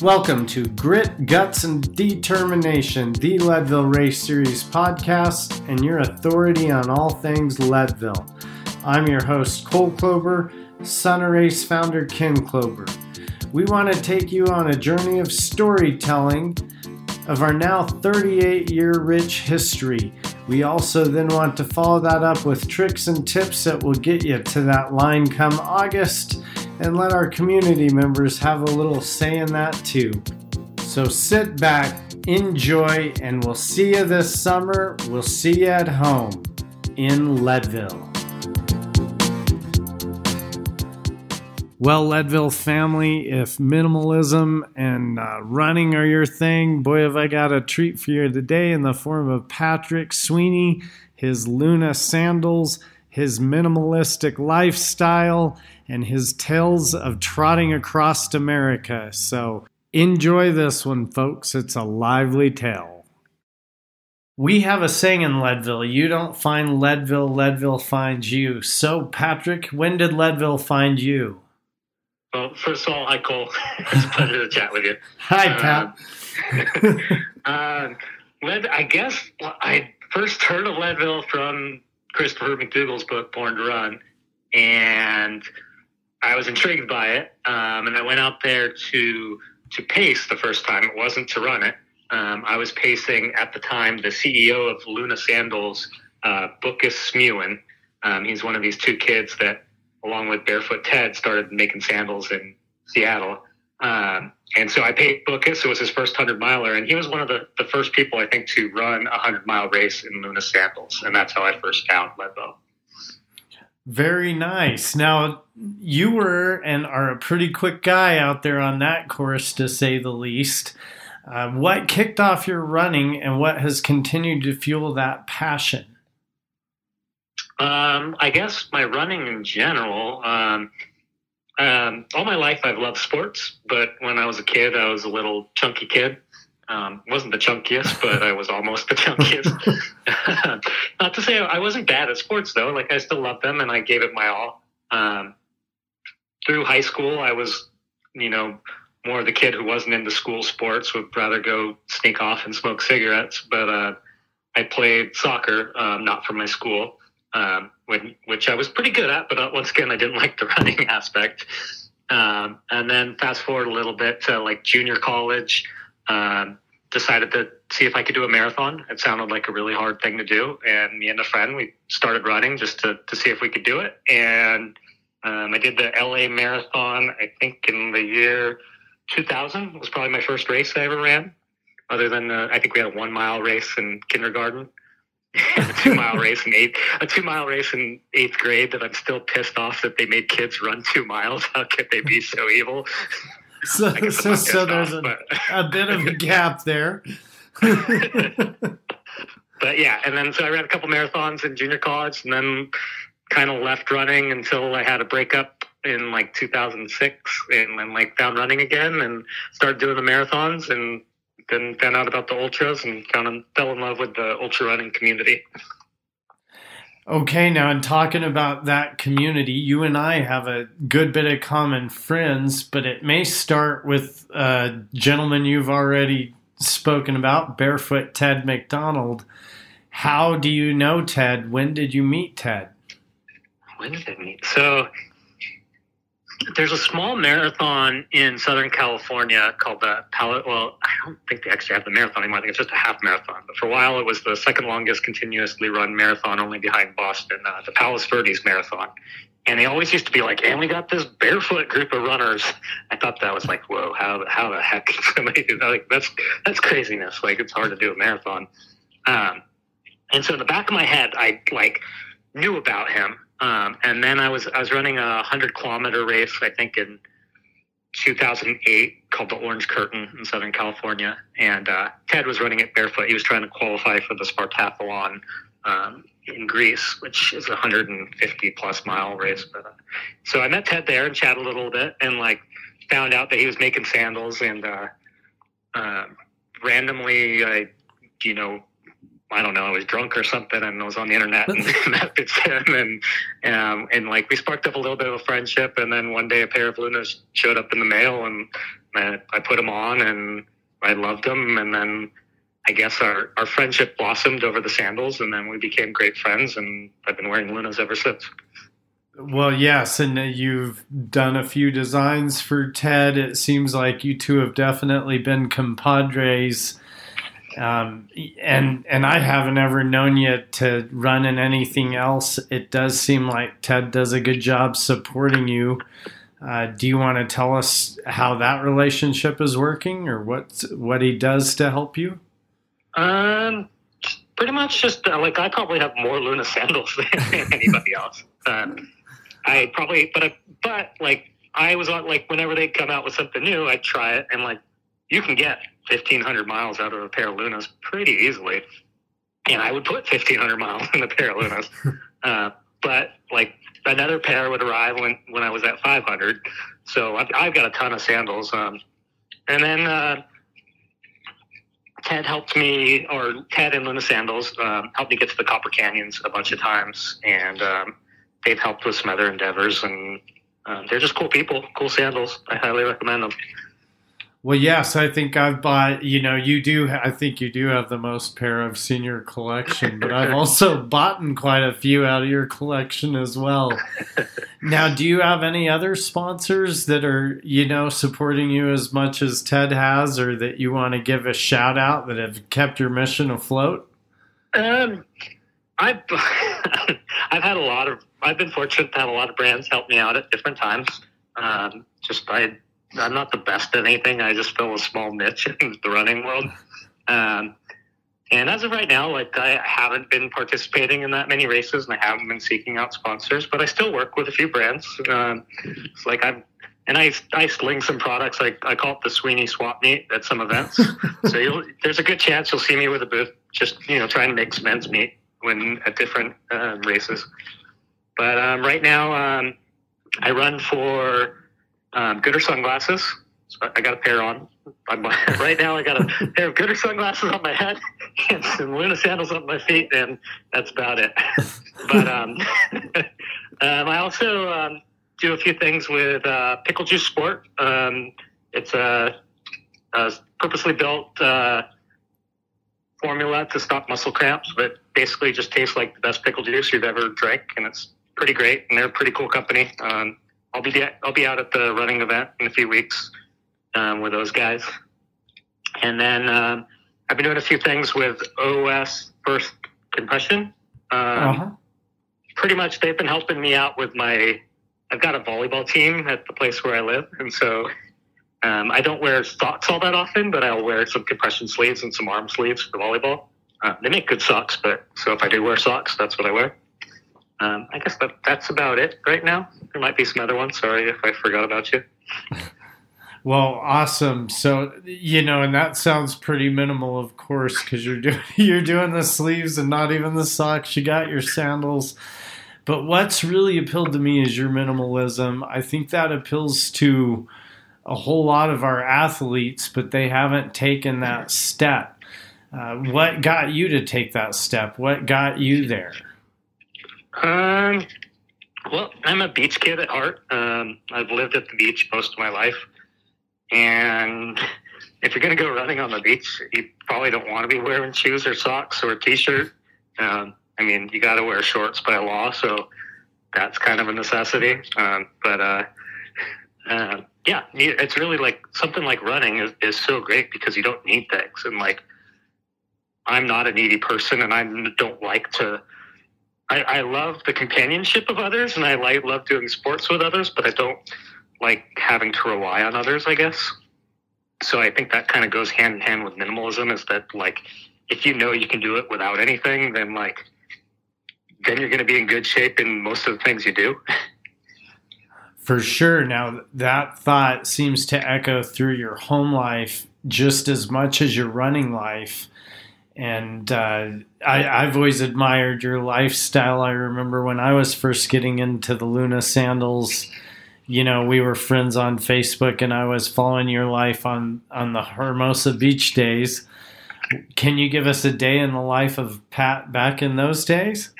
Welcome to Grit, Guts, and Determination, the Leadville Race Series podcast, and your authority on all things Leadville. I'm your host, Cole Chlouber, son of race founder Ken Chlouber. We want to take you on a journey of storytelling of our now 38 year rich history. We also then want to follow that up with tricks and tips that will get you to that line come August and let our community members have a little say in that too. So sit back, enjoy, and we'll see you this summer. We'll see you at home in Leadville. Well, Leadville family, if minimalism and uh, running are your thing, boy, have I got a treat for you today in the form of Patrick Sweeney, his Luna sandals, his minimalistic lifestyle, and his tales of trotting across America. So enjoy this one, folks. It's a lively tale. We have a saying in Leadville you don't find Leadville, Leadville finds you. So, Patrick, when did Leadville find you? Well, first of all, hi Cole. it's a pleasure to chat with you. Hi, Pat. Uh, uh, Led, I guess I first heard of Leadville from Christopher McDougall's book Born to Run, and I was intrigued by it. Um, and I went out there to to pace the first time. It wasn't to run it. Um, I was pacing at the time the CEO of Luna Sandals, uh, Bookis Smuin. Um, he's one of these two kids that along with Barefoot Ted, started making sandals in Seattle. Um, and so I paid Bookis. It was his first 100 miler. And he was one of the, the first people, I think, to run a 100 mile race in Luna sandals. And that's how I first found Leadville. Very nice. Now, you were and are a pretty quick guy out there on that course, to say the least. Uh, what kicked off your running and what has continued to fuel that passion? Um, I guess my running in general. Um, um, all my life, I've loved sports, but when I was a kid, I was a little chunky kid. Um, wasn't the chunkiest, but I was almost the chunkiest. Not to say I wasn't bad at sports, though. Like I still loved them, and I gave it my all. Um, through high school, I was, you know, more the kid who wasn't into school sports. Would rather go sneak off and smoke cigarettes. But uh, I played soccer, um, not for my school um, when, which I was pretty good at, but uh, once again, I didn't like the running aspect. Um, and then fast forward a little bit to like junior college, um, decided to see if I could do a marathon. It sounded like a really hard thing to do. And me and a friend, we started running just to, to see if we could do it. And um, I did the LA marathon, I think in the year 2000 was probably my first race I ever ran. Other than, uh, I think we had a one mile race in kindergarten a two mile race in eighth a two mile race in eighth grade that I'm still pissed off that they made kids run two miles. How could they be so evil? So, so, so there's off, a, a bit of a gap there. but yeah, and then so I ran a couple marathons in junior college, and then kind of left running until I had a breakup in like 2006, and then like found running again and started doing the marathons and then found out about the ultras and kind of fell in love with the ultra running community. Okay, now in talking about that community, you and I have a good bit of common friends, but it may start with a gentleman you've already spoken about, Barefoot Ted McDonald. How do you know Ted? When did you meet Ted? When did I meet? So there's a small marathon in Southern California called the Pal. Well, I don't think they actually have the marathon anymore. I think it's just a half marathon. But for a while, it was the second longest continuously run marathon, only behind Boston, uh, the Palos Verdes Marathon. And they always used to be like, "And we got this barefoot group of runners." I thought that was like, "Whoa, how how the heck can somebody do that?" Like that's that's craziness. Like it's hard to do a marathon. Um, and so in the back of my head, I like knew about him um, and then I was I was running a hundred kilometer race, I think in 2008, called the Orange Curtain in Southern California. And uh, Ted was running it barefoot. He was trying to qualify for the Spartathlon um, in Greece, which is a 150 plus mile race. But, uh, so I met Ted there and chatted a little bit, and like found out that he was making sandals. And uh, uh randomly, I you know I don't know, I was drunk or something and I was on the internet and messaged him and, um, and like we sparked up a little bit of a friendship. And then one day a pair of Lunas showed up in the mail and I, I put them on and I loved them. And then I guess our, our friendship blossomed over the sandals and then we became great friends and I've been wearing Lunas ever since. Well, yes, and you've done a few designs for Ted. It seems like you two have definitely been compadres um, and and I haven't ever known you to run in anything else. It does seem like Ted does a good job supporting you. Uh, do you want to tell us how that relationship is working, or what what he does to help you? Um, pretty much just uh, like I probably have more Luna sandals than anybody else. Um, I probably, but I, but like I was on like whenever they come out with something new, I try it, and like you can get 1,500 miles out of a pair of Lunas pretty easily. And I would put 1,500 miles in a pair of Lunas. uh, but like another pair would arrive when, when I was at 500. So I've, I've got a ton of sandals. Um, and then uh, Ted helped me, or Ted and Luna Sandals um, helped me get to the Copper Canyons a bunch of times. And um, they've helped with some other endeavors. And uh, they're just cool people, cool sandals. I highly recommend them. Well, yes, I think I've bought. You know, you do. I think you do have the most pair of senior collection, but I've also bought quite a few out of your collection as well. now, do you have any other sponsors that are you know supporting you as much as Ted has, or that you want to give a shout out that have kept your mission afloat? Um, I've I've had a lot of. I've been fortunate to have a lot of brands help me out at different times. Um, just I I'm not the best at anything. I just fill a small niche in the running world. Um, and as of right now, like I haven't been participating in that many races, and I haven't been seeking out sponsors. But I still work with a few brands. Um, it's like I'm, and I I sling some products. Like I call it the Sweeney Swap Meet at some events. so there's a good chance you'll see me with a booth, just you know, trying to make some ends meet when at different um, races. But um, right now, um, I run for um, Goodr sunglasses. So I got a pair on. I'm, right now, I got a pair of Goodr sunglasses on my head and some Luna sandals on my feet, and that's about it. but um, um, I also um, do a few things with uh, Pickle Juice Sport. Um, it's a, a, purposely built uh, formula to stop muscle cramps, but basically just tastes like the best pickle juice you've ever drank, and it's pretty great. And they're a pretty cool company. Um, I'll be I'll be out at the running event in a few weeks um, with those guys, and then um, I've been doing a few things with OS First Compression. Um, uh-huh. Pretty much, they've been helping me out with my. I've got a volleyball team at the place where I live, and so um, I don't wear socks all that often, but I'll wear some compression sleeves and some arm sleeves for volleyball. Uh, they make good socks, but so if I do wear socks, that's what I wear. Um, I guess that, that's about it right now. There might be some other ones. Sorry if I forgot about you. Well, awesome. So you know, and that sounds pretty minimal, of course, because you're doing you're doing the sleeves and not even the socks. You got your sandals. But what's really appealed to me is your minimalism. I think that appeals to a whole lot of our athletes, but they haven't taken that step. Uh, what got you to take that step? What got you there? Um, well, I'm a beach kid at heart. Um, I've lived at the beach most of my life, and if you're going to go running on the beach, you probably don't want to be wearing shoes or socks or a t-shirt. Um, I mean, you got to wear shorts by law, so that's kind of a necessity. Um, but uh, uh, yeah, it's really like something like running is, is so great because you don't need things, and like I'm not a needy person, and I don't like to I, I love the companionship of others, and I like love doing sports with others, but I don't like having to rely on others. I guess. So I think that kind of goes hand in hand with minimalism. Is that like if you know you can do it without anything, then like then you're going to be in good shape in most of the things you do. For sure. Now, that thought seems to echo through your home life just as much as your running life and uh, I, have always admired your lifestyle. I remember when I was first getting into the Luna sandals, you know, we were friends on Facebook, and I was following your life on on the Hermosa beach days. Can you give us a day in the life of Pat back in those days?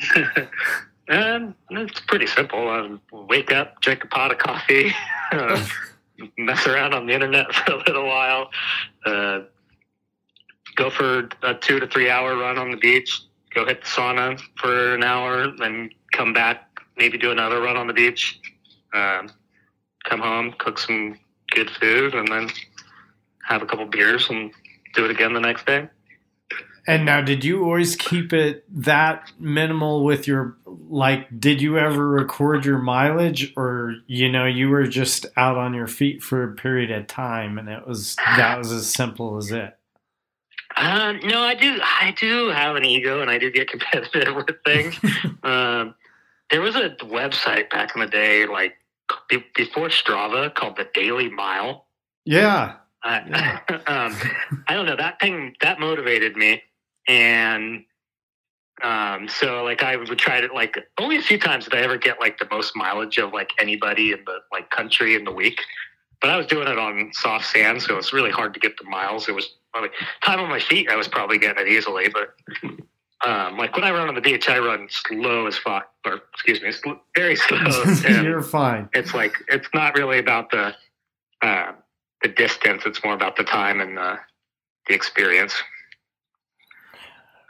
and it's pretty simple. Um, wake up, drink a pot of coffee, uh, mess around on the internet for a little while, uh, go for a two to three hour run on the beach, go hit the sauna for an hour, then come back, maybe do another run on the beach, um, come home, cook some good food, and then have a couple beers and do it again the next day. And now, did you always keep it that minimal with your like? Did you ever record your mileage, or you know, you were just out on your feet for a period of time, and it was that was as simple as it? Uh, no, I do. I do have an ego, and I do get competitive with things. um, there was a website back in the day, like be- before Strava, called the Daily Mile. Yeah. Uh, um, I don't know. That thing that motivated me, and um, so like I would try to like only a few times did I ever get like the most mileage of like anybody in the like country in the week. But I was doing it on soft sand, so it's really hard to get the miles. It was probably time on my feet. I was probably getting it easily, but um, like when I run on the beach, I run slow as fuck, or excuse me, sl- very slow. and You're fine. it's like it's not really about the uh, the distance. It's more about the time and uh, the experience.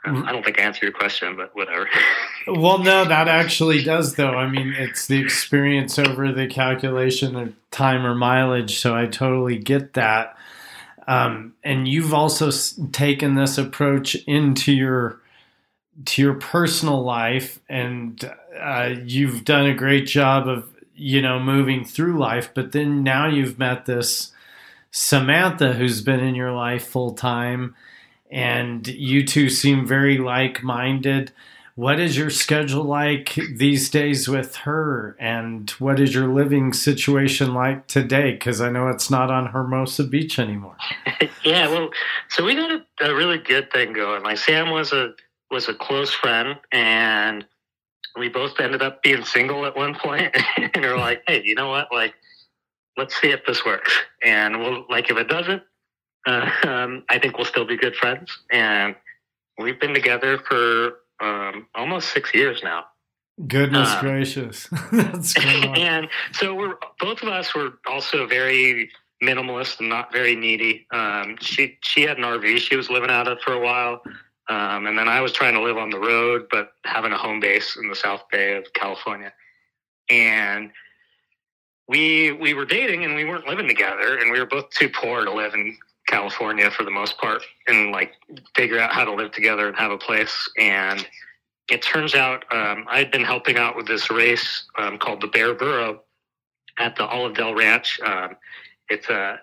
Uh, I don't think I answered your question, but whatever. Well, no, that actually does, though. I mean, it's the experience over the calculation of time or mileage, so I totally get that. Um, and you've also taken this approach into your to your personal life, and uh, you've done a great job of you know moving through life. But then now you've met this Samantha who's been in your life full time, and you two seem very like minded what is your schedule like these days with her and what is your living situation like today because i know it's not on hermosa beach anymore yeah, well, so we got a, a really good thing going. Like Sam was a was a close friend, and we both ended up being single at one and we're like, hey, you know what? Like, let's see if this works. And we'll like if it doesn't, uh, um, I think we'll still be good friends. And we've been together for um, almost six years now. goodness Uh, gracious that's and so we're both of us were also very minimalist and not very needy. Um, she she had an RV she was living out of for a while, um, and then I was trying to live on the road but having a home base in the South Bay of California. And we we were dating and we weren't living together, and we were both too poor to live in California for the most part, and like figure out how to live together and have a place. And it turns out um, I'd been helping out with this race um, called the Bare Burro at the Olive Dell Ranch. Um, it's a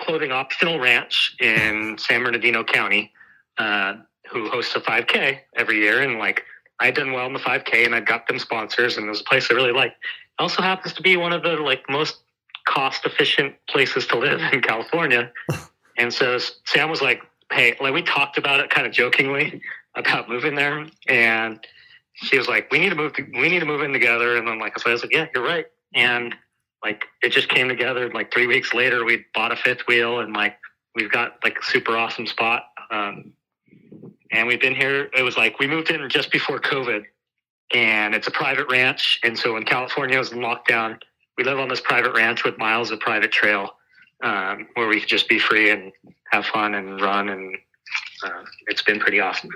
clothing optional ranch in San Bernardino County uh, who hosts a 5K every year. And like I'd done well in the 5K and I'd got them sponsors, and it was a place I really liked. It also happens to be one of the like most cost efficient places to live in California. and so Sam was like, "Hey, like we talked about it kind of jokingly about moving there, and she was like, "We need to move. To, we need to move in together." And then like I was like, "Yeah, you're right." And like it just came together. Like three weeks later, we bought a fifth wheel, and like we've got like a super awesome spot. Um, and we've been here. It was like we moved in just before COVID, and it's a private ranch. And so when California was in lockdown, we live on this private ranch with miles of private trail um, where we could just be free and have fun and run. And uh, it's been pretty awesome.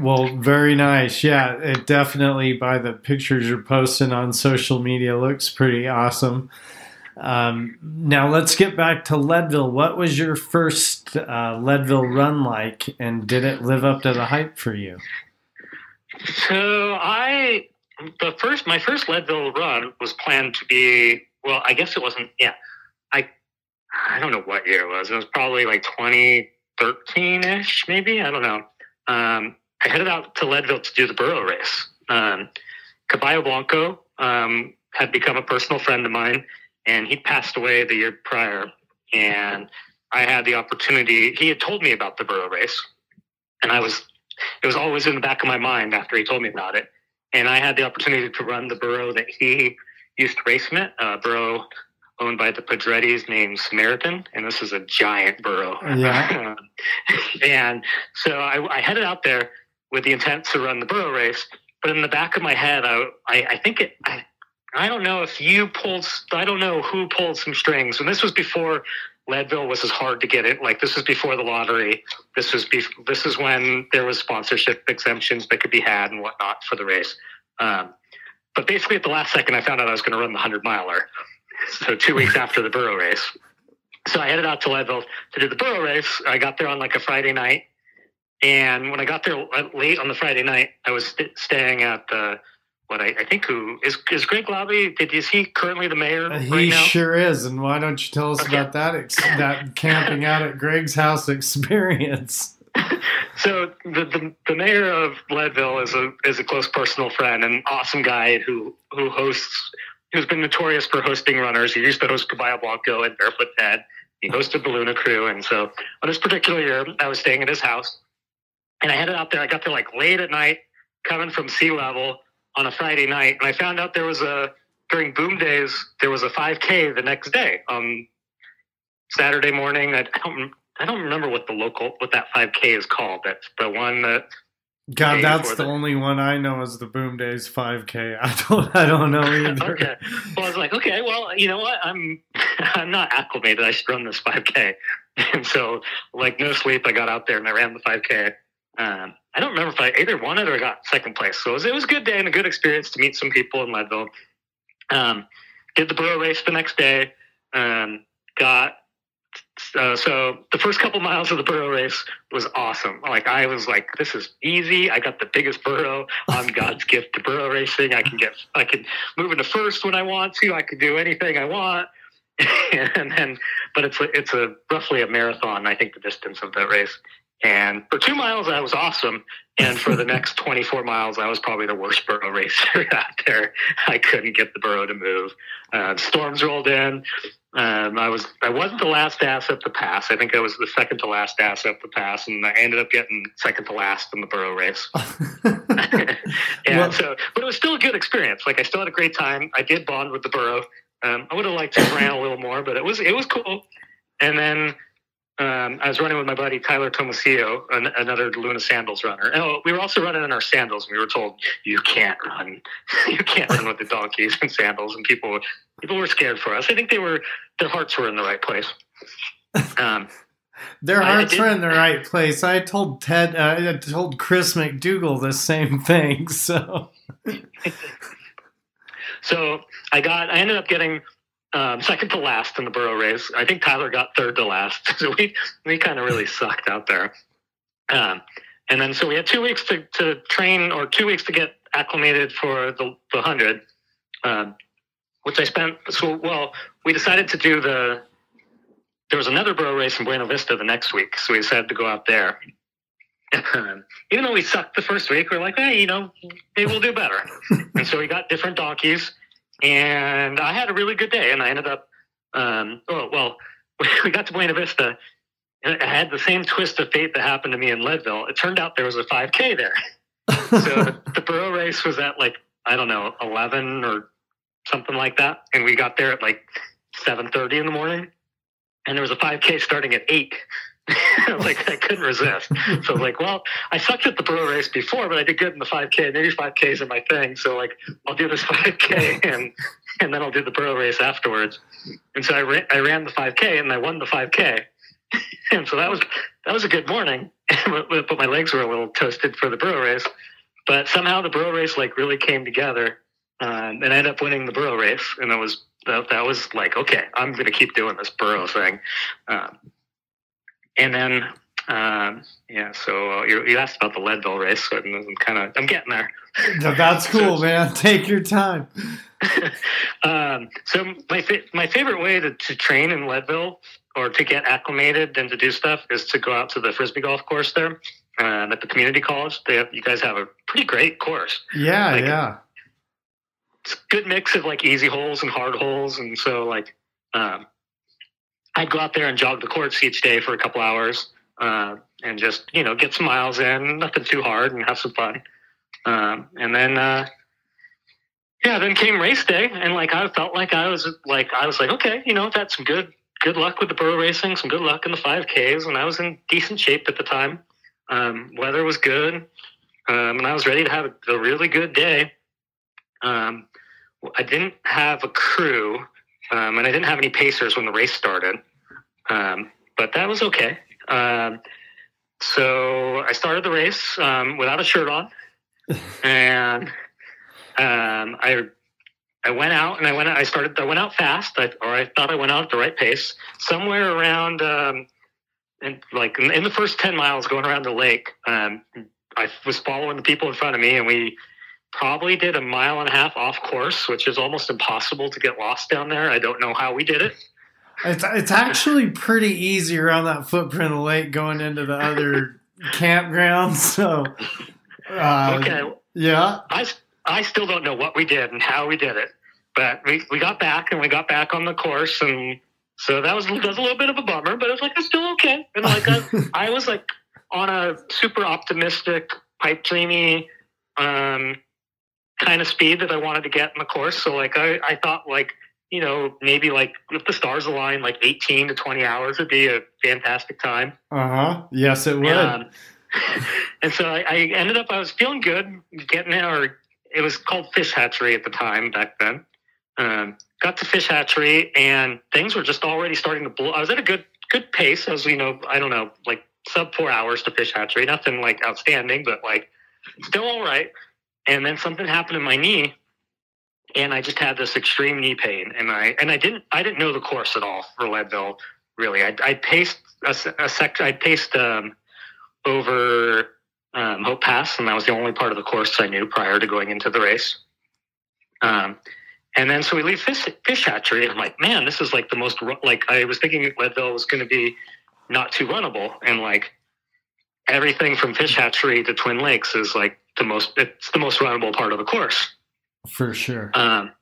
Well, very nice. Yeah, it definitely by the pictures you're posting on social media looks pretty awesome. Um, now let's get back to Leadville. What was your first uh, Leadville run like, and did it live up to the hype for you? So I, the first, my first Leadville run was planned to be, well, I guess it wasn't, yeah. I, don't know what year it was. It was probably like 2013 ish, maybe. I don't know. Um, I headed out to Leadville to do the Burro race. Um, Caballo Blanco um, had become a personal friend of mine, and he passed away the year prior. And I had the opportunity. He had told me about the Burro race, and I was. It was always in the back of my mind after he told me about it, and I had the opportunity to run the Burro that he used to race in it, uh, Burro owned by the Pedrettis named Samaritan, and this is a giant burro. Yeah. and so I, I headed out there with the intent to run the burro race, but in the back of my head, I, I, I think it, I, I don't know if you pulled, I don't know who pulled some strings. And this was before Leadville was as hard to get it. Like this was before the lottery. This was bef- this is when there was sponsorship exemptions that could be had and whatnot for the race. Um, but basically, at the last second, I found out I was going to run the hundred miler. So two weeks after the Burro race, so I headed out to Leadville to do the Burro race. I got there on like a Friday night, and when I got there late on the Friday night, I was st- staying at the what I, I, think who is is Greg Labbe? Did is he currently the mayor? Uh, he right sure is. And why don't you tell us okay. about that ex- that camping out at Greg's house experience? so the, the, the mayor of Leadville is a is a close personal friend and awesome guy who who hosts who's been notorious for hosting runners. He used to host Caballo Blanco and Barefoot Ted. He hosted Baluna Crew, and so on this particular year, I was staying at his house, and I headed out there. I got there like late at night, coming from sea level on a Friday night, and I found out there was a during boom days there was a 5K the next day on Saturday morning. I, I don't I don't remember what the local what that 5K is called. That's the one that. God, that's the, the, only one I know is the Boom Days 5K. I don't, I don't know either. okay, well, I was like, okay, well, you know what? I'm, I'm not acclimated. I should run this 5K, and so, like, no sleep. I got out there and I ran the 5K. Um, I don't remember if I either won it or got second place. So it was, it was a good day and a good experience to meet some people in Leadville. Um, did the burro race the next day. Um, got uh, so the first couple miles of the burro race was awesome. Like I was like, this is easy. I got the biggest burro. I'm God's gift to burro racing. I can get, I can move into first when I want to. I can do anything I want. and then, but it's a, it's a roughly a marathon. I think the distance of that race. And for two miles, I was awesome. And for the next 24 miles, I was probably the worst burro racer out there. I couldn't get the burro to move. Uh, storms rolled in. Um, I was I wasn't the last ass up the pass. I think I was the second to last ass up the pass, and I ended up getting second to last in the burro race. and well, so, but it was still a good experience. Like I still had a great time. I did bond with the burro. Um, I would have liked to ran a little more, but it was it was cool. And then um, I was running with my buddy Tyler Tomasillo, an, another Luna Sandals runner. Oh, we were also running in our sandals. And we were told you can't run, you can't run with the donkeys and sandals, and people people were scared for us. I think they were their hearts were in the right place. Um, their hearts were in the right place. I told Ted, uh, I told Chris McDougall the same thing. So, so I got, I ended up getting um, second to last in the burro race. I think Tyler got third to last. So we we kind of really sucked out there. Um, and then so we had two weeks to, to train or two weeks to get acclimated for the, the hundred, um, which I spent. So well, we decided to do the. There was another burro race in Buena Vista the next week, so we decided to go out there. Even though we sucked the first week, we are like, hey, you know, maybe we'll do better. and so we got different donkeys and I had a really good day. And I ended up, um, oh, well, we got to Buena Vista. And I had the same twist of fate that happened to me in Leadville. It turned out there was a 5K there. so the, the burro race was at like, I don't know, 11 or something like that. And we got there at like 7.30 in the morning. And there was a 5K starting at 8. like I couldn't resist. So like, well, I sucked at the burro race before, but I did good in the 5K. Maybe 5Ks are my thing. So like, I'll do this 5K and and then I'll do the burro race afterwards. And so I ran, I ran the 5K and I won the 5K. and so that was that was a good morning. but my legs were a little toasted for the burro race. But somehow the burro race like really came together, uh, and I ended up winning the burro race. And it was that, that was like, okay, I'm going to keep doing this burro thing. Um, and then um, yeah, so uh, you, you, asked about the Leadville race, so I'm kind of I'm getting there. That's cool, so, man. Take your time. um, so my fa- my favorite way to, to train in Leadville or to get acclimated and to do stuff is to go out to the frisbee golf course there uh, at the community college. They have, you guys have a pretty great course. Yeah, like, yeah. It's a good mix of like easy holes and hard holes, and so like um, I'd go out there and jog the courts each day for a couple hours uh, and just you know get some miles in, nothing too hard, and have some fun. Um, and then uh, yeah, then came race day, and like I felt like I was like I was like okay, you know, that's some good good luck with the burro racing, some good luck in the five Ks, and I was in decent shape at the time. Um, weather was good, um, and I was ready to have a, really good day. Um, I didn't have a crew, um, and I didn't have any pacers when the race started, um, but that was okay. Um, so I started the race um, without a shirt on, and um, I I went out and I went. I started. I went out fast, I, or I thought I went out at the right pace. Somewhere around, um, in, like in, in the first ten miles going around the lake, um, I was following the people in front of me, and we probably did a mile and a half off course, which is almost impossible to get lost down there. I don't know how we did it. It's it's actually pretty easy around that footprint of lake going into the other campgrounds. So, uh, Okay, yeah, I, I still don't know what we did and how we did it, but we, we got back and we got back on the course. And so that was, that was a little bit of a bummer, but it was like, it's still okay. And like, I, I was like on a super optimistic, pipe dreamy, um, kind of speed that I wanted to get in the course. So like, I, I thought like, you know, maybe like if the stars align, like 18 to 20 hours would be a fantastic time. uh huh, yes, it would. Um, and so I, I ended up, I was feeling good getting there. Or it was called Fish Hatchery at the time back then. Um, got to Fish Hatchery and things were just already starting to blow. I was at a good, good pace. As you know, I don't know, like sub four hours to Fish Hatchery. Nothing like outstanding, but like still all right. And then something happened in my knee and I just had this extreme knee pain. And I, and I didn't, I didn't know the course at all for Leadville. Really, I, I paced a, a sec. I paced um, over um, Hope Pass, and that was the only part of the course I knew prior to going into the race. Um, and then so we leave fish, fish hatchery, and I'm like, man, this is like the most like I was thinking Leadville was going to be not too runnable, and like everything from fish hatchery to Twin Lakes is like the most it's the most runnable part of the course. For sure. Um,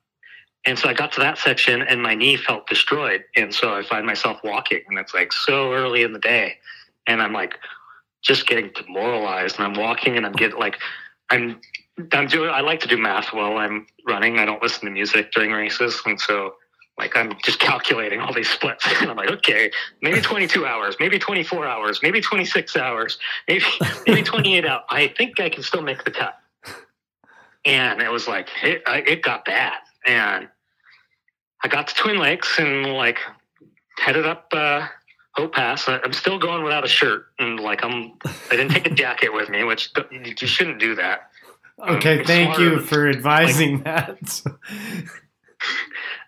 and so I got to that section and my knee felt destroyed. And so I find myself walking and it's like so early in the day. And I'm like just getting demoralized and I'm walking and I'm getting like, I'm, I'm doing, I like to do math while I'm running. I don't listen to music during races. And so like I'm just calculating all these splits. And I'm like, okay, maybe 22 hours, maybe 24 hours, maybe 26 hours, maybe, maybe 28 hours. I think I can still make the cut. And it was like, it, I- it got bad. And I got to Twin Lakes and like headed up uh, Hope Pass. I'm still going without a shirt, and like I'm, I didn't take a jacket with me, which you shouldn't do that. Okay, it's thank you for advising that.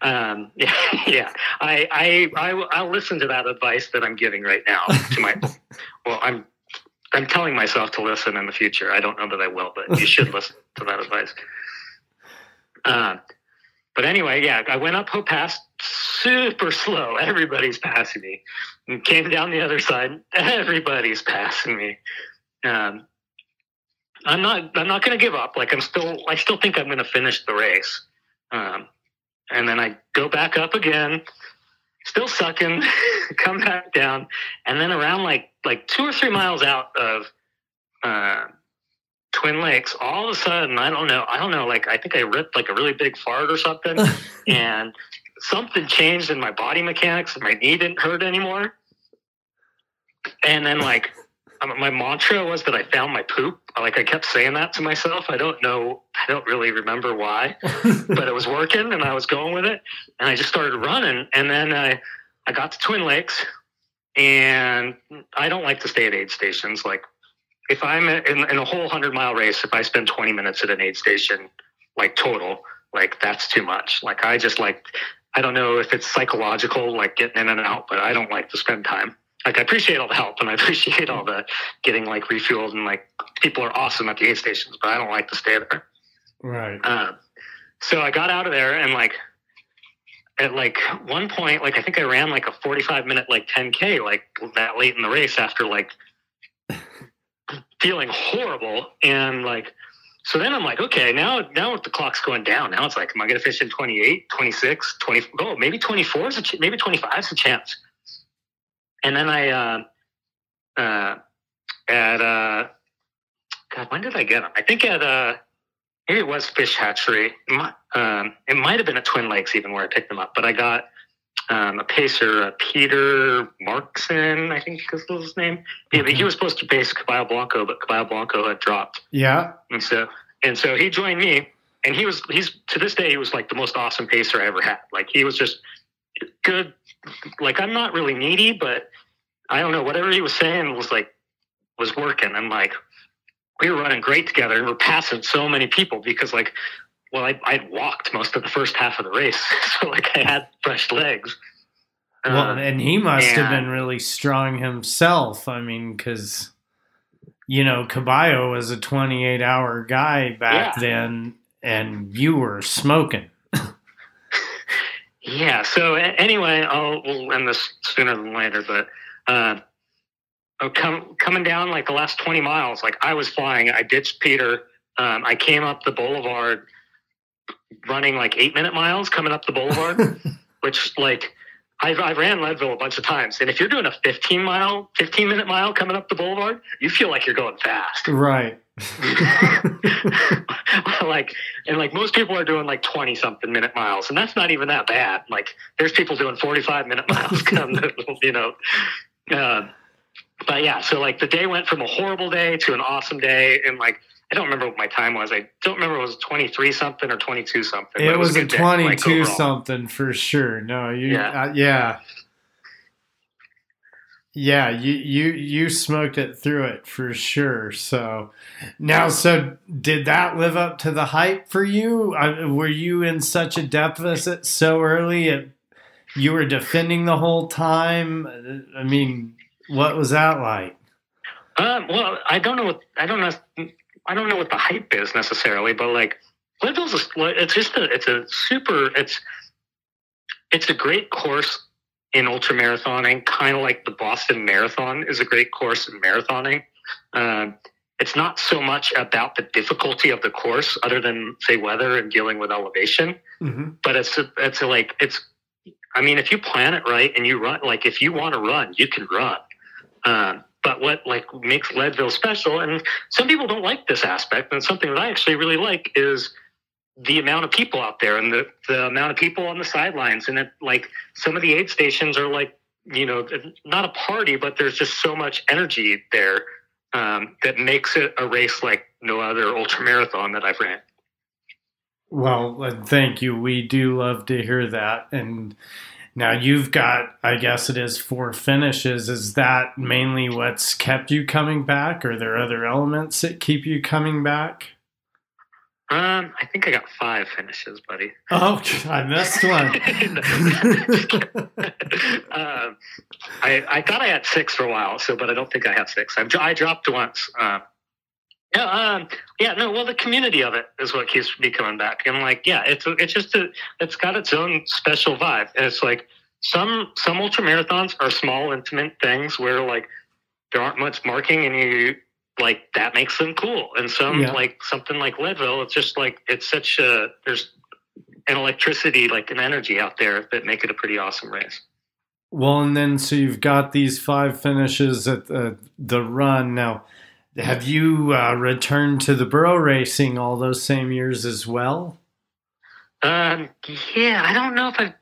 Um, yeah, yeah. I, I, I, I'll listen to that advice that I'm giving right now to my. well, I'm, I'm telling myself to listen in the future. I don't know that I will, but you should listen to that advice. Uh, but anyway, yeah, I went up Hope Pass super slow. Everybody's passing me. And came down the other side. Everybody's passing me. Um, I'm not. I'm not going to give up. Like I'm still. I still think I'm going to finish the race. Um, and then I go back up again, still sucking, come back down, and then around like like two or three miles out of uh, Twin Lakes, all of a sudden, I don't know, I don't know, like I think I ripped like a really big fart or something, and something changed in my body mechanics, and my knee didn't hurt anymore. And then like Um, my mantra was that I found my poop. Like I kept saying that to myself. I don't know. I don't really remember why but it was working and I was going with it. And I just started running. And then I, I got to Twin Lakes and I don't like to stay at aid stations. Like if I'm in, in a whole hundred mile race, if I spend 20 minutes at an aid station, like total, like that's too much. Like I just like, I don't know if it's psychological, like getting in and out, but I don't like to spend time. Like I appreciate all the help and I appreciate all the getting like refueled and like people are awesome at the aid stations, but I don't like to stay there. right. Uh, so I got out of there and like at like one point, like I think I ran like a 45 minute like 10k like that late in the race after like feeling horrible and like so then I'm like, okay, now now the clock's going down. Now it's like, am I going to fish in 28, 26, 20? Oh, maybe 24 is a ch- maybe 25 is a chance. And then I uh, uh, at uh, God, when did I get them? I think at uh, maybe it was Fish Hatchery. It might, um, it might have been at Twin Lakes even where I picked them up. But I got um, a pacer, uh, Peter Markson, I think is his name. He, Okay. he was supposed to pace Caballo Blanco, but Caballo Blanco had dropped, Yeah. and so and so he joined me. And he was he's to this day he was like the most awesome pacer I ever had. Like he was just good. Like I'm not really needy, but I don't know whatever he was saying was like was working. I'm like we were running great together, and we're passing so many people because like well I I'd walked most of the first half of the race, so like I had fresh legs. Well, Uh, and he must have been really strong himself. I mean, because you know, Caballo was a 28 hour guy back Yeah. then, and you were smoking. Yeah. So anyway, I'll we'll end this sooner than later. But uh, oh, come, coming down like the last twenty miles, like I was flying. I ditched Peter. Um, I came up the boulevard, running like eight minute miles coming up the boulevard, which like. I, I ran Leadville a bunch of times, and if you're doing a 15 mile, 15 minute mile coming up the boulevard, you feel like you're going fast. right. like and like most people are doing like 20 something minute miles and that's not even that bad like there's people doing 45 minute miles come to, you know uh, but yeah so like the day went from a horrible day to an awesome day and like i don't remember what my time was i don't remember if it was 23 something or 22 something but It was a good day, like, 22 something for sure. No, you, Yeah. uh, yeah. Yeah, you, you you smoked it through it for sure. So now, so did that live up to the hype for you? Uh, were you in such a deficit so early? It, you were defending the whole time. I mean, what was that like? Um, well, I don't know. What, I don't know. I don't know what the hype is necessarily, but like Leadville's, a, it's just a, it's a super. It's it's a great course in ultra marathoning, kind of like the Boston Marathon is a great course in marathoning. Um, it's not so much about the difficulty of the course, other than say weather and dealing with elevation Mm-hmm. but it's a, it's a, like it's i mean if you plan it right and you run like if you want to run you can run um, but what like makes leadville special and some people don't like this aspect and something that i actually really like is the amount of people out there and the, the amount of people on the sidelines and it like some of the aid stations are like you know not a party but there's just so much energy there um, that makes it a race like no other ultra marathon that i've ran Well, thank you. We do love to hear that. And now you've got, I guess it is four finishes. Is that mainly what's kept you coming back? Or are there other elements that keep you coming back? um, i think i got five finishes buddy Oh, I missed one. um, I, I thought I had six for a while, so but I don't think I have six. I've, I dropped once. Uh, yeah, um, yeah, no. Well, the community of it is what keeps me coming back, and like, yeah, it's it's just a, it's got its own special vibe, and it's like some some ultra marathons are small, intimate things where like there aren't much marking, and you like that makes them cool, and some Yeah. like something like Leadville, it's just like it's such a there's an electricity, like an energy out there that make it a pretty awesome race. well, and then so you've got these five finishes at the, the run. Now, have you uh, returned to the burro racing all those same years as well? Um, yeah, I don't know if I.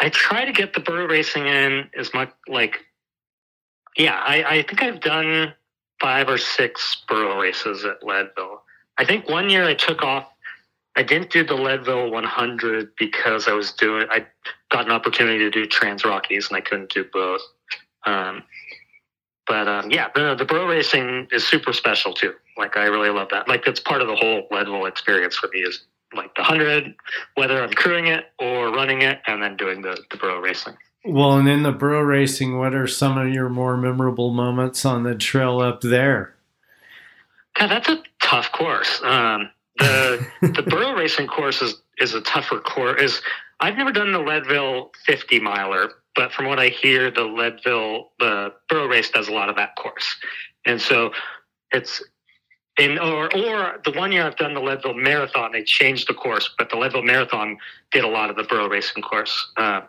I try to get the burro racing in as much like. Yeah, I, I think I've done five or six burro races at Leadville. I think one year I took off. I didn't do the Leadville 100 because I was doing. I got an opportunity to do Trans Rockies and I couldn't do both. Um, but um, yeah, the the burro racing is super special too. Like I really love that. Like that's part of the whole Leadville experience for me is like the hundred, whether I'm crewing it or running it, and then doing the the burro racing. Well, and in the burro racing, what are some of your more memorable moments on the trail up there? God, that's a tough course. Um, the the burro racing course is is a tougher course. Is I've never done the Leadville 50 miler, but from what I hear, the Leadville the burro race does a lot of that course, and so it's. In, or, or the one year I've done the Leadville Marathon, they changed the course, but the Leadville Marathon did a lot of the burro racing course. Uh,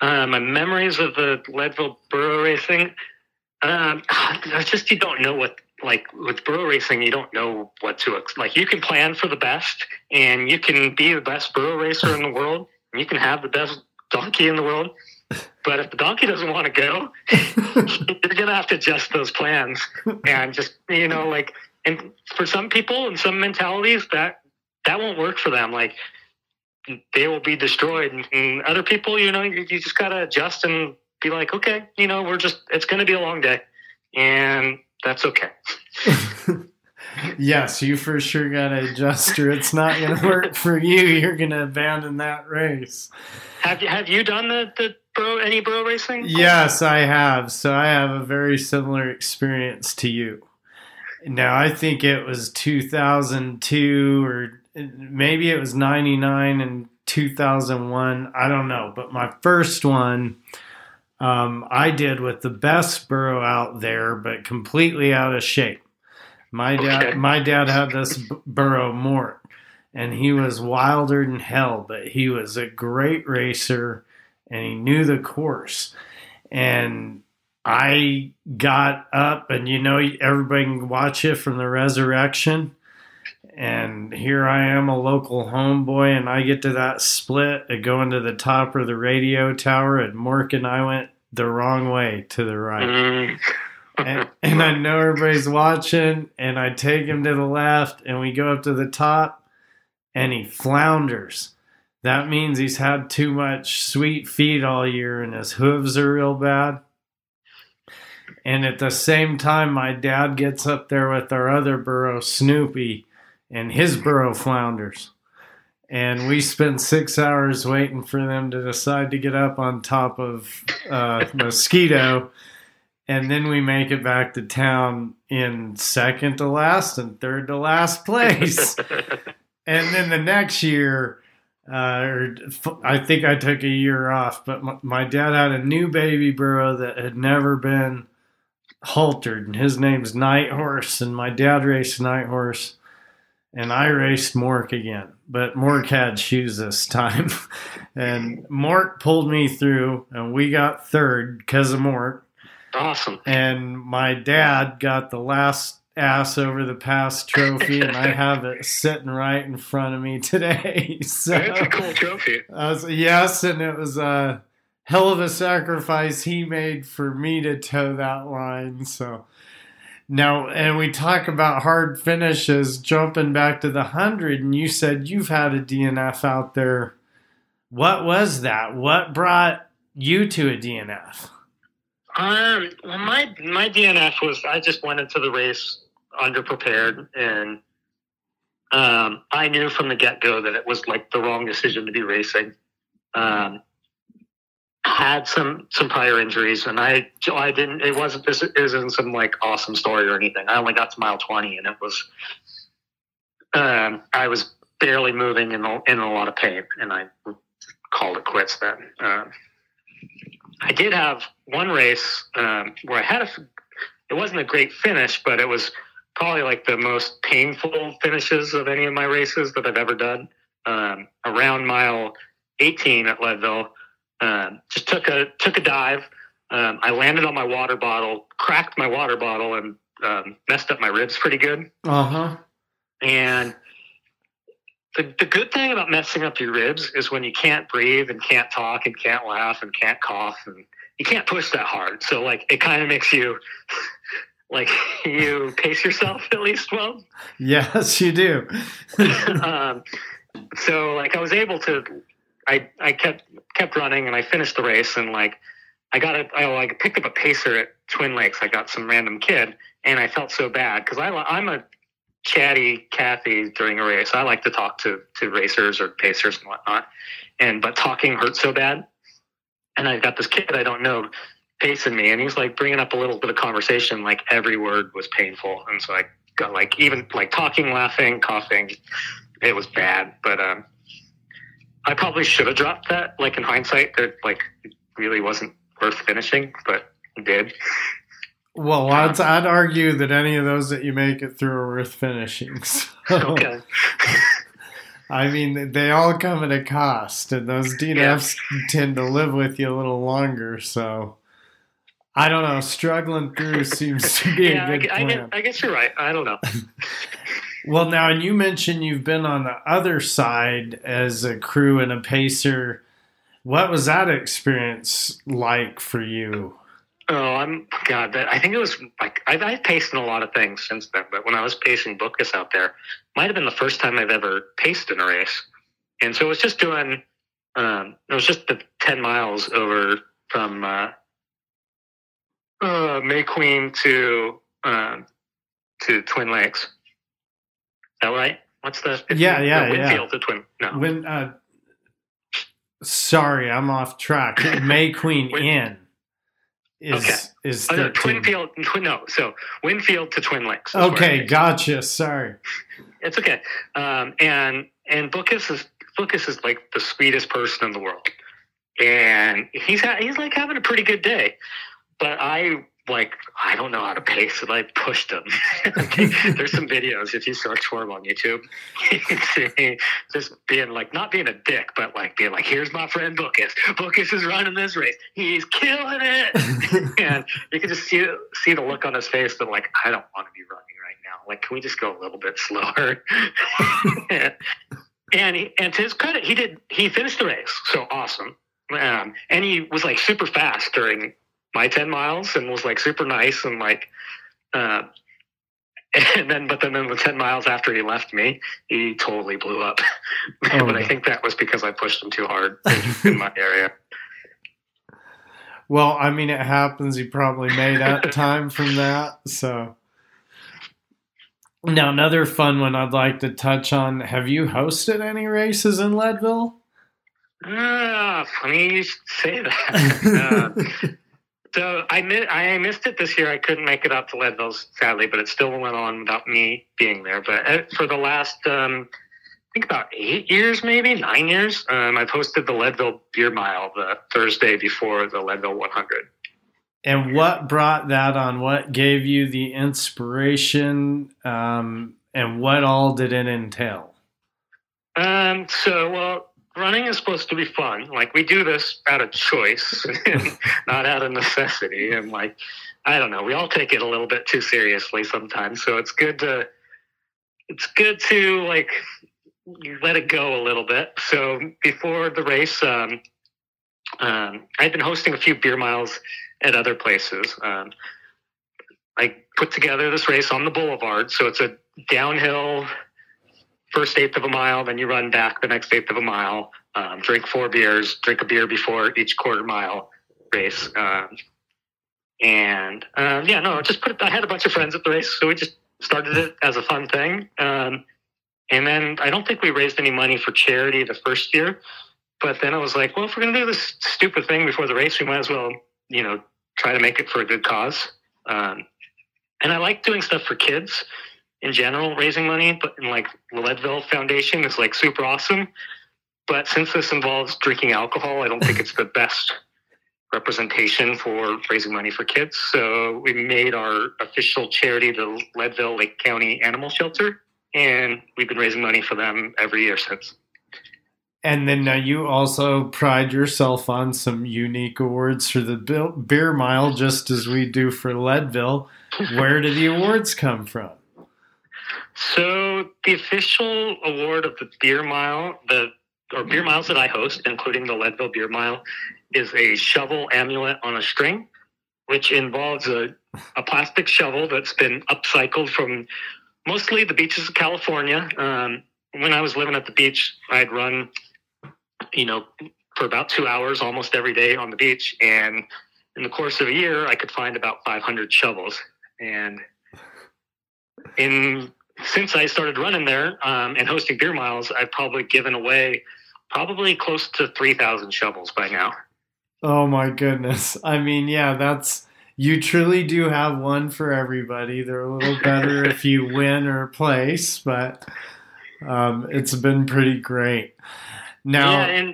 uh, my memories of the Leadville burro racing, um, I just you don't know what like with burro racing, you don't know what to like. You can plan for the best, and you can be the best burro racer in the world, and you can have the best donkey in the world. But if the donkey doesn't want to go, you're gonna have to adjust those plans and just you know like. And for some people and some mentalities, that that won't work for them. Like they will be destroyed, and, other people, you know, you, you just gotta adjust and be like, okay, you know, we're just it's gonna be a long day, and that's okay. yes, you for sure got to adjust, or it's not going to work for you. You're going to abandon that race. Have you have you done the the burro any burro racing? Yes, I have. So I have a very similar experience to you. Now I think it was 2002 or maybe it was 99 and 2001. I don't know, but my first one um, I did with the best burro out there, but completely out of shape. My dad, Okay. my dad had this burro Mort, and he was wilder than hell, but he was a great racer, and he knew the course. And I got up, and you know, everybody can watch it from the resurrection. And here I am, a local homeboy, and I get to that split and going to the top of the radio tower, and Mork and I went the wrong way to the right. Mm, And, and I know everybody's watching, and I take him to the left, and we go up to the top, and he flounders. That means he's had too much sweet feed all year, and his hooves are real bad. And at the same time, my dad gets up there with our other burro, Snoopy, and his burro flounders. And we spent six hours waiting for them to decide to get up on top of uh, Mosquito. And then we make it back to town in second to last and third to last place. and then the next year, uh, or I think I took a year off, but my, my dad had a new baby burro that had never been haltered, and his name's Night Horse. And my dad raced Night Horse, and I raced Mork again. But Mork had shoes this time, and Mork pulled me through, and we got third because of Mork awesome. and my dad got the last ass over the pass trophy and i have it sitting right in front of me today so That's a cool trophy. I was, yes and it was a hell of a sacrifice he made for me to toe that line so now and we talk about hard finishes jumping back to the 100 and you said you've had a dnf out there what was that what brought you to a dnf Um, well, my my DNF was I just went into the race underprepared, and um, I knew from the get go that it was like the wrong decision to be racing. Um, had some some prior injuries, and I I didn't. It wasn't this isn't some like awesome story or anything. I only got to mile twenty, and it was um, I was barely moving in, in a lot of pain, and I called it quits then. Um, I did have one race um, where I had a. It wasn't a great finish, but it was probably like the most painful finishes of any of my races that I've ever done. Um, around mile 18 at Leadville, um, just took a took a dive. Um, I landed on my water bottle, cracked my water bottle, and um, messed up my ribs pretty good. uh-huh And the, the good thing about messing up your ribs is when you can't breathe and can't talk and can't laugh and can't cough and you can't push that hard. So like it kind of makes you like you pace yourself at least well. Yes, you do. um, so like I was able to, I I kept kept running and I finished the race and like I got a I like picked up a pacer at Twin Lakes. I got some random kid and I felt so bad because I I'm a chatty Kathy during a race. I like to talk to to racers or pacers and whatnot, and but talking hurts so bad. And I've got this kid I don't know pacing me, and he's like bringing up a little bit of conversation. Like every word was painful, and so I got like even like talking, laughing, coughing. It was bad, but um, I probably should have dropped that. Like in hindsight, that like really wasn't worth finishing, but I did. Well, I'd, I'd argue that any of those that you make it through are worth finishing. So, Okay. I mean, they all come at a cost, and those DNFs tend to live with you a little longer. So, I don't know. Struggling through seems to be yeah, a good I, I, plan. I guess you're right. I don't know. Well, now, and you mentioned you've been on the other side as a crew and a pacer. What was that experience like for you? Oh, I'm God. That I think it was like I've, I've paced in a lot of things since then, but when I was pacing Bookis out there, might have been the first time I've ever paced in a race, and so it was just doing. Um, it was just the ten miles over from uh, uh, May Queen to um, to Twin Lakes. Is that right? What's the Yeah, yeah, no, yeah. Winfield to Twin? No, When, uh, sorry, I'm off track. May Queen Win- Inn is Okay. is Oh, no, 13. Twinfield. No, so Winfield to Twin Lakes. is where I Okay, gotcha. Sorry. It's okay. Um, and and Bookis is Bookis is like the sweetest person in the world, and he's ha- he's like having a pretty good day. But I like I don't know how to pace, and I pushed him. There's some videos if you search for him on YouTube. You can see just being like not being a dick, but like being like, "Here's my friend Bookis. Bookis is running this race. He's killing it." and you can just see see the look on his face that like I don't want to be running right now. Like, can we just go a little bit slower? and he, and to his credit, he did. He finished the race, so awesome. Um, and he was like super fast during my ten miles, and was like super nice and like. Uh, and then, but then, then the ten miles after he left me, he totally blew up. Oh, but I think that was because I pushed him too hard in, in my area. Well, I mean, it happens. He probably made up time from that. So, now another fun one I'd like to touch on. Have you hosted any races in Leadville? Ah, funny you should say that. uh, so I mi- I missed it this year. I couldn't make it out to Leadville, sadly, but it still went on without me being there. But uh, for the last, um, I think about eight years, maybe nine years, um, I've hosted the Leadville Beer Mile the Thursday before the Leadville 100. And what brought that on? What gave you the inspiration? Um, and what all did it entail? Um, so, well, running is supposed to be fun. Like, we do this out of choice, not out of necessity. And, like, I don't know, we all take it a little bit too seriously sometimes. So it's good to, it's good to, like, let it go a little bit. So before the race, um, um, I'd been hosting a few beer miles at other places. Um, I put together this race on the boulevard. So it's a downhill first eighth of a mile, then you run back the next eighth of a mile, um, drink four beers, drink a beer before each quarter mile race. Um, and um, yeah, no, just put. I had a bunch of friends at the race, so we just started it as a fun thing. Um, and then I don't think we raised any money for charity the first year, but then I was like, well, if we're gonna do this stupid thing before the race, we might as well, you know, try to make it for a good cause. Um, and I like doing stuff for kids in general, raising money, but in like Leadville Foundation is like super awesome. But since this involves drinking alcohol, I don't think it's the best representation for raising money for kids. So we made our official charity the Leadville Lake County Animal Shelter, and we've been raising money for them every year since. And then now you also pride yourself on some unique awards for the beer mile, just as we do for Leadville. Where do the awards come from? So the official award of the beer mile, the or beer miles that I host, including the Leadville Beer Mile, is a shovel amulet on a string, which involves a, a plastic shovel that's been upcycled from mostly the beaches of California. Um, when I was living at the beach, I'd run, you know, for about two hours almost every day on the beach, and in the course of a year, I could find about 500 shovels. And in since I started running there um, and hosting beer miles, I've probably given away probably close to 3,000 shovels by now. Oh my goodness. I mean, yeah, that's you truly do have one for everybody. They're a little better if you win or place, but um, it's been pretty great. Now, yeah, and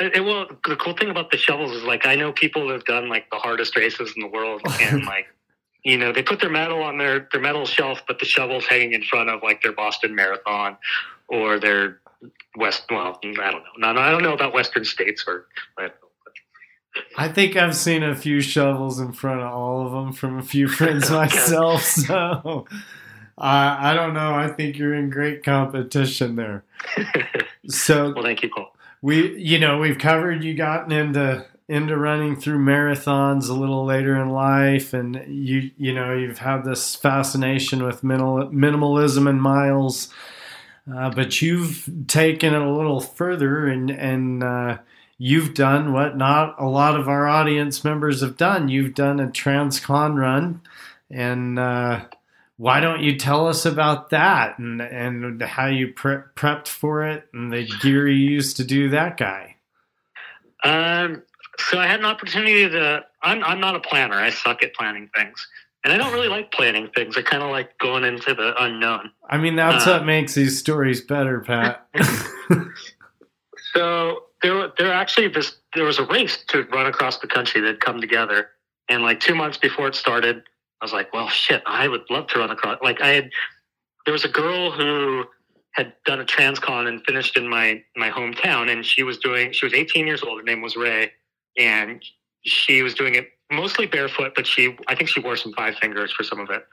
it, it, well, the cool thing about the shovels is like I know people have done like the hardest races in the world, and like you know they put their medal on their their medal shelf, but the shovels hanging in front of like their Boston Marathon or their West. Well, I don't know. No, I don't know about Western states or. I think I've seen a few shovels in front of all of them from a few friends myself. So I I don't know. I think you're in great competition there. So well, thank you, Cole. we you know we've covered you gotten into into running through marathons a little later in life and you you know you've had this fascination with minimal, minimalism and miles uh, but you've taken it a little further and and uh, you've done what not a lot of our audience members have done. You've done a transcon run and uh, why don't you tell us about that and and how you pre- prepped for it and the gear you used to do that guy? Um, so I had an opportunity to. I'm I'm not a planner. I suck at planning things, and I don't really like planning things. I kind of like going into the unknown. I mean, that's Uh, what makes these stories better, Pat. So there, there actually this there was a race to run across the country that had come together, and like two months before it started, I was like, well, shit, I would love to run across. Like I had, there was a girl who had done a transcon and finished in my my hometown, and she was doing. She was 18 years old. Her name was Ray, and she was doing it mostly barefoot, but she I think she wore some five fingers for some of it.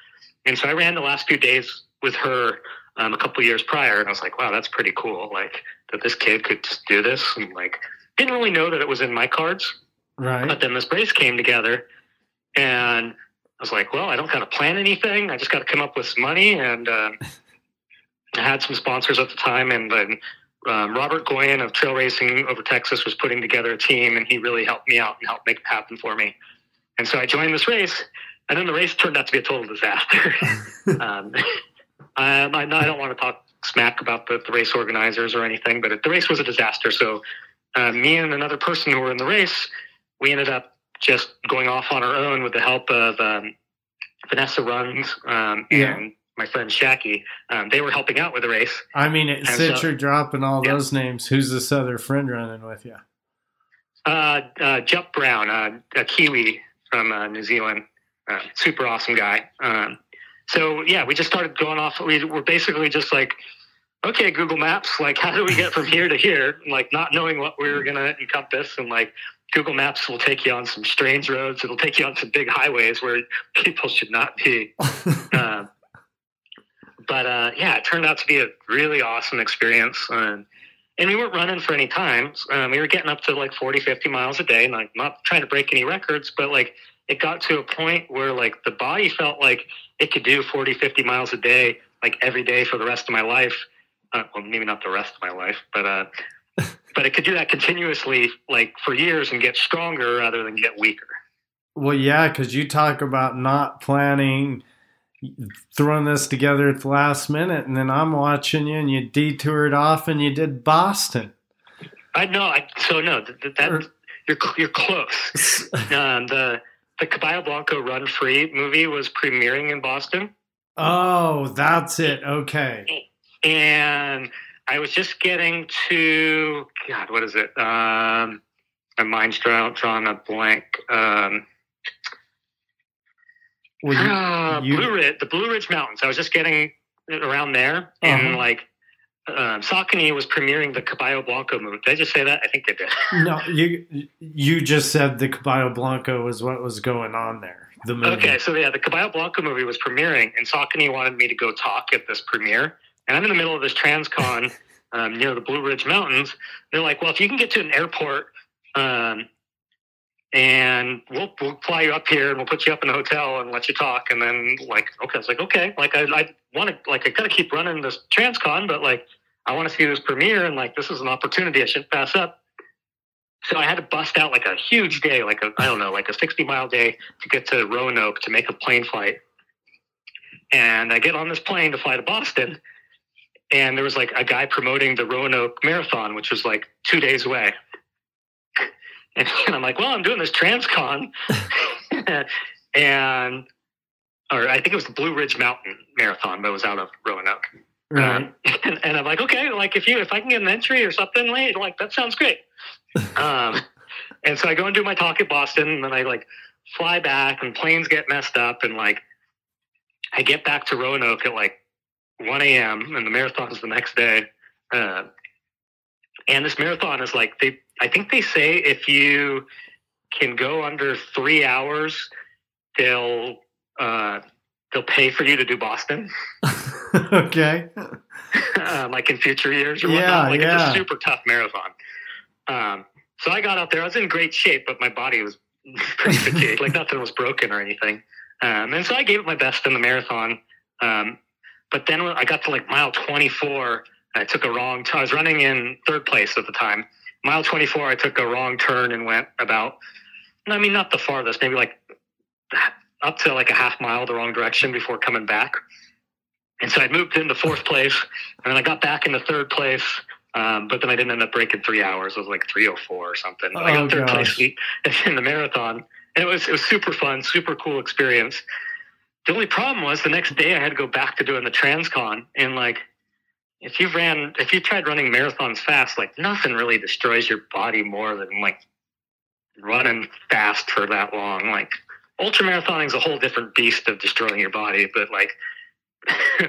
And so I ran the last few days with her um, a couple years prior, and I was like, wow, that's pretty cool. Like that this kid could just do this, and like didn't really know that it was in my cards. right? But then this race came together, and I was like, well, I don't got to plan anything. I just got to come up with some money. And um, I had some sponsors at the time, and then um, Robert Goyen of Trail Racing over Texas was putting together a team, and he really helped me out and helped make it happen for me. And so I joined this race, and then the race turned out to be a total disaster. um, I, I don't want to talk smack about the, the race organizers or anything, but the race was a disaster. So uh, me and another person who were in the race, we ended up just going off on our own with the help of um, Vanessa Runs um, and Yeah. My friend Shacky. Um, they were helping out with the race. I mean, it, since so- you're dropping all Yeah. those names, who's this other friend running with you? Uh, uh, Jup Brown, uh, a Kiwi from uh, New Zealand, uh, super awesome guy. Um, so yeah, we just started going off. We were basically just like, okay, Google Maps, like how do we get from here to here? Like not knowing what we were gonna encompass, and like Google Maps will take you on some strange roads. It'll take you on some big highways where people should not be. Um, but uh, yeah, it turned out to be a really awesome experience. Um, and we weren't running for any times. Um, we were getting up to like 40, 50 miles a day, and like not trying to break any records, but like it got to a point where like the body felt like it could do 40, 50 miles a day, like every day for the rest of my life. Uh, well, maybe not the rest of my life, but uh, but it could do that continuously, like for years, and get stronger rather than get weaker. well, yeah, because you talk about not planning, throwing this together at the last minute, and then I'm watching you, and you detoured off, and you did Boston. I know. I, so no, that, that, Or- you're you're close. Um, the the Caballo Blanco Run Free movie was premiering in Boston, oh, that's it. Okay. and I was just getting to God, what is it? Um, my mind's drawn drawn a blank. Um, Well, you- ah, you- Blue Ridge, the Blue Ridge Mountains. I was just getting around there, and Uh-huh. like um, Saucony was premiering the Caballo Blanco movie. Did I just say that? I think they did. no, you you just said the Caballo Blanco was what was going on there. The movie. Okay, so yeah, the Caballo Blanco movie was premiering, and Saucony wanted me to go talk at this premiere. And I'm in the middle of this transcon um, near the Blue Ridge Mountains. They're like, well, if you can get to an airport, um, and we'll, we'll fly you up here and we'll put you up in a hotel and let you talk. And then, like, okay, I was like, okay, like, I, I want to, like, I got to keep running this transcon, but like, I want to see this premiere, and like, this is an opportunity I shouldn't pass up. So I had to bust out like a huge day, like a I don't know, like a sixty mile day to get to Roanoke to make a plane flight. And I get on this plane to fly to Boston, and there was like a guy promoting the Roanoke Marathon, which was like two days away. And I'm like, well, I'm doing this Transcon, and or I think it was the Blue Ridge Mountain Marathon, but it was out of Roanoke. Right. Um, and, and I'm like, okay, like if you if I can get an entry or something, like, like that sounds great. um, and so I go and do my talk at Boston, and then I like fly back, and planes get messed up, and like I get back to Roanoke at like 1 a.m. and the marathon's the next day. Uh, and this marathon is like they, I think they say if you can go under three hours, they'll uh, they'll pay for you to do Boston. okay. uh, like in future years or Yeah, whatnot. Like yeah. it's a super tough marathon. Um, so I got out there. I was in great shape, but my body was pretty fatigued. like nothing was broken or anything. Um, and so I gave it my best in the marathon. Um, but then I got to like mile 24. I took a wrong. turn. I was running in third place at the time. Mile 24, I took a wrong turn and went about. I mean, not the farthest, maybe like up to like a half mile the wrong direction before coming back. And so I moved into fourth place, and then I got back into third place. Um, but then I didn't end up breaking three hours. It was like 304 or something. I Oh, got third gosh. place in the marathon, and it was it was super fun, super cool experience. The only problem was the next day I had to go back to doing the transcon, and like if you ran, if you tried running marathons fast, like nothing really destroys your body more than like running fast for that long. Like ultra marathoning is a whole different beast of destroying your body, but like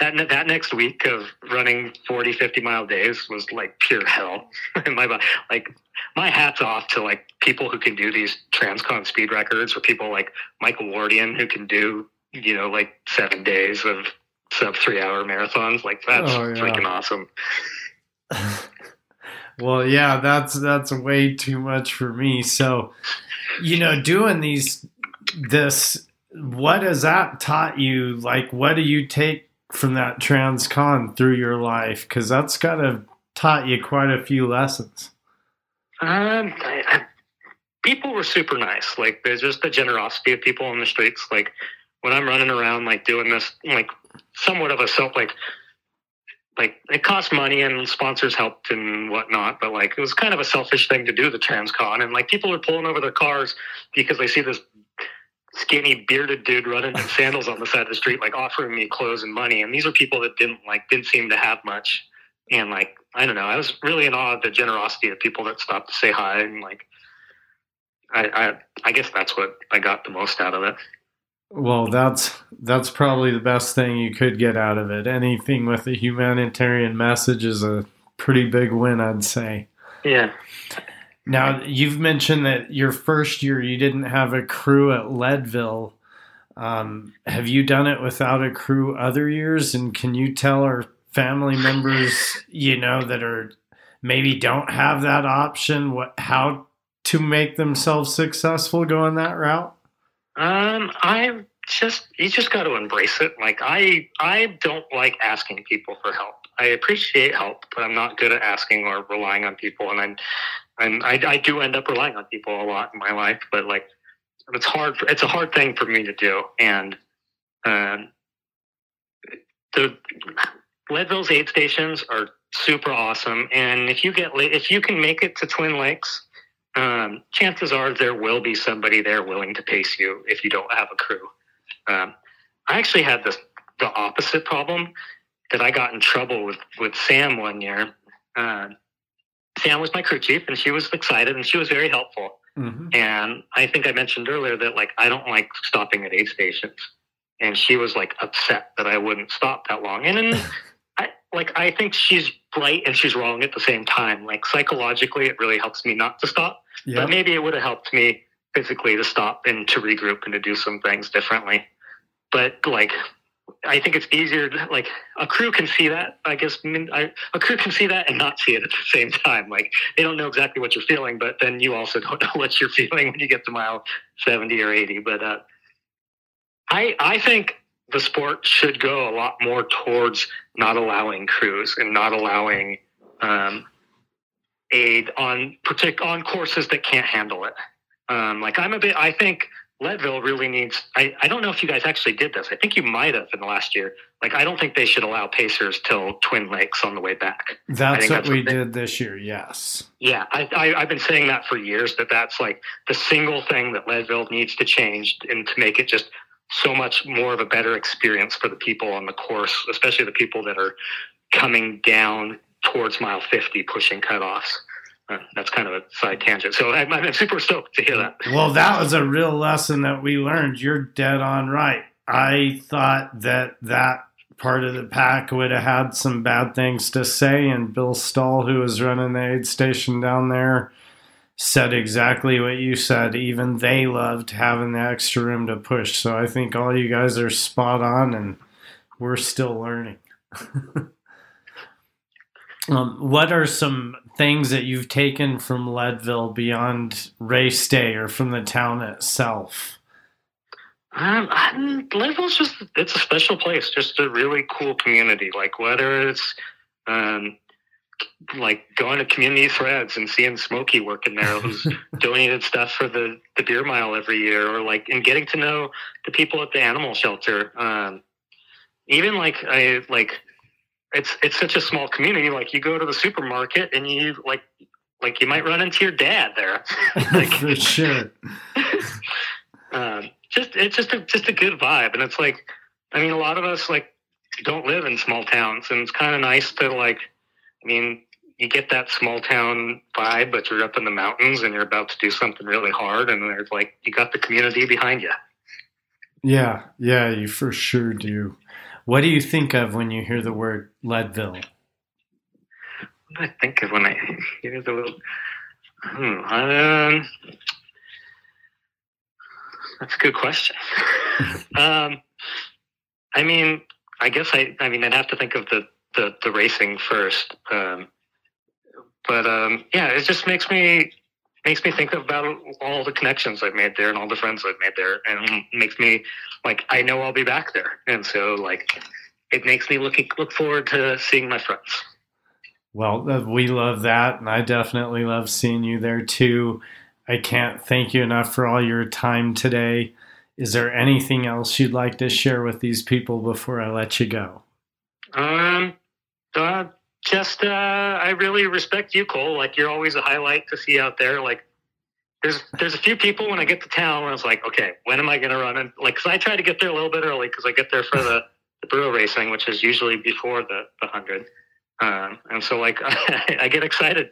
that that next week of running 40 50 mile days was like pure hell in my body like my hats off to like people who can do these transcon speed records or people like michael wardian who can do you know like seven days of sub three hour marathons like that's Oh, yeah. freaking awesome well, yeah, that's that's way too much for me. So, you know, doing these this what has that taught you? Like what do you take from that transcon through your life cuz that's got to taught you quite a few lessons. Um, I, I, people were super nice. Like, there's just the generosity of people on the streets. Like, when I'm running around, like doing this, like somewhat of a self, like, like it cost money and sponsors helped and whatnot, but like it was kind of a selfish thing to do the transcon. And like people were pulling over their cars because they see this skinny bearded dude running in sandals on the side of the street, like offering me clothes and money. And these are people that didn't like didn't seem to have much. And like I don't know, I was really in awe of the generosity of people that stopped to say hi and like I I, I guess that's what I got the most out of it. Well, that's that's probably the best thing you could get out of it. Anything with a humanitarian message is a pretty big win, I'd say. Yeah. Now, you've mentioned that your first year you didn't have a crew at Leadville. Um, have you done it without a crew other years? And can you tell our family members, you know, that are maybe don't have that option, what how to make themselves successful going that route? Um, I just you just got to embrace it. Like I I don't like asking people for help. I appreciate help, but I'm not good at asking or relying on people. And I'm, I'm I, I do end up relying on people a lot in my life. But like, it's hard. For, it's a hard thing for me to do. And um, the Leadville's aid stations are super awesome. And if you get if you can make it to Twin Lakes, um, chances are there will be somebody there willing to pace you if you don't have a crew. Um, I actually had this the opposite problem that I got in trouble with with Sam one year. Uh, Sam was my crew chief, and she was excited and she was very helpful. Mm-hmm. And I think I mentioned earlier that like I don't like stopping at aid stations, and she was like upset that I wouldn't stop that long. And then I like I think she's right and she's wrong at the same time. Like psychologically, it really helps me not to stop Yeah. but maybe it would have helped me physically to stop and to regroup and to do some things differently. But like, I think it's easier. To, like a crew can see that. I guess I mean, I, a crew can see that and not see it at the same time. Like they don't know exactly what you're feeling, but then you also don't know what you're feeling when you get to mile seventy or eighty. But uh, I I think the sport should go a lot more towards not allowing crews and not allowing um, aid on partic- on courses that can't handle it. Um, like I'm a bit, I think Leadville really needs. I, I don't know if you guys actually did this. I think you might have in the last year. Like I don't think they should allow pacers till Twin Lakes on the way back. That's what that's we what they- did this year. Yes. Yeah, I, I, I've been saying that for years. That that's like the single thing that Leadville needs to change and to make it just so much more of a better experience for the people on the course, especially the people that are coming down towards mile 50 pushing cutoffs. Uh, that's kind of a side tangent. So I'm, I'm super stoked to hear that. Well, that was a real lesson that we learned. You're dead on right. I thought that that part of the pack would have had some bad things to say, and Bill Stahl, who was running the aid station down there, said exactly what you said. Even they loved having the extra room to push. So I think all you guys are spot on, and we're still learning. um, what are some things that you've taken from Leadville beyond race day or from the town itself? Um, Leadville's just it's a special place, just a really cool community. Like whether it's um, like going to community threads and seeing Smokey working there, who's donated stuff for the the beer mile every year, or like and getting to know the people at the animal shelter. Um, even like I like it's it's such a small community. Like you go to the supermarket and you like like you might run into your dad there. like, For sure. um, just it's just a just a good vibe, and it's like I mean, a lot of us like don't live in small towns, and it's kind of nice to like. I mean, you get that small town vibe, but you're up in the mountains and you're about to do something really hard, and there's like you got the community behind you. Yeah, yeah, you for sure do. What do you think of when you hear the word Leadville? What do I think of when I hear the word? Hmm, um, that's a good question. um, I mean, I guess I, I mean, I'd have to think of the, the, the racing first. Um, but um, yeah, it just makes me makes me think about all the connections I've made there and all the friends I've made there, and makes me like I know I'll be back there, and so like it makes me look look forward to seeing my friends. Well, uh, we love that, and I definitely love seeing you there too. I can't thank you enough for all your time today. Is there anything else you'd like to share with these people before I let you go? Um, uh, just uh, I really respect you, Cole. Like you're always a highlight to see out there. Like there's there's a few people when I get to town where I was like, okay, when am I going to run? And like, cause I try to get there a little bit early because I get there for the the burro racing, which is usually before the the hundred. Um, and so like I, I get excited.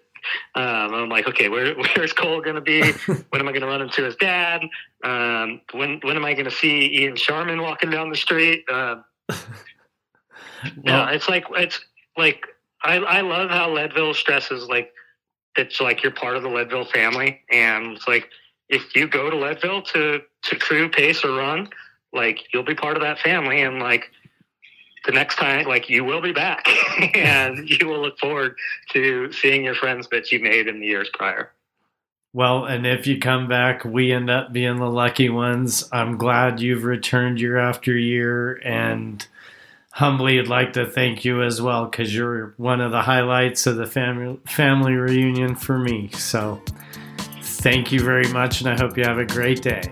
Um, I'm like, okay, where, where's Cole going to be? when am I going to run into his dad? Um, when when am I going to see Ian Sharman walking down the street? Uh, well, yeah, it's like it's like I, I love how Leadville stresses like it's like you're part of the Leadville family, and it's like if you go to Leadville to to crew, pace, or run, like you'll be part of that family, and like the next time, like you will be back, and you will look forward to seeing your friends that you made in the years prior. Well, and if you come back, we end up being the lucky ones. I'm glad you've returned year after year, and humbly would like to thank you as well because you're one of the highlights of the family family reunion for me. So, thank you very much, and I hope you have a great day.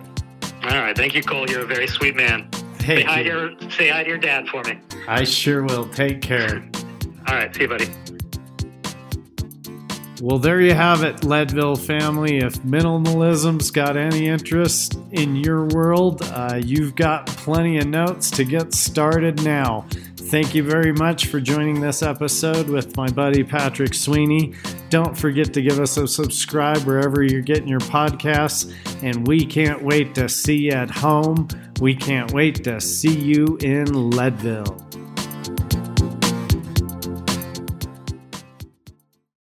All right, thank you, Cole. You're a very sweet man. say hi, to your, say hi to your dad for me. I sure will. Take care. All right, see you, buddy. Well, there you have it, Leadville family. If minimalism's got any interest in your world, uh, you've got plenty of notes to get started now. Thank you very much for joining this episode with my buddy Patrick Sweeney. Don't forget to give us a subscribe wherever you're getting your podcasts. And we can't wait to see you at home. We can't wait to see you in Leadville.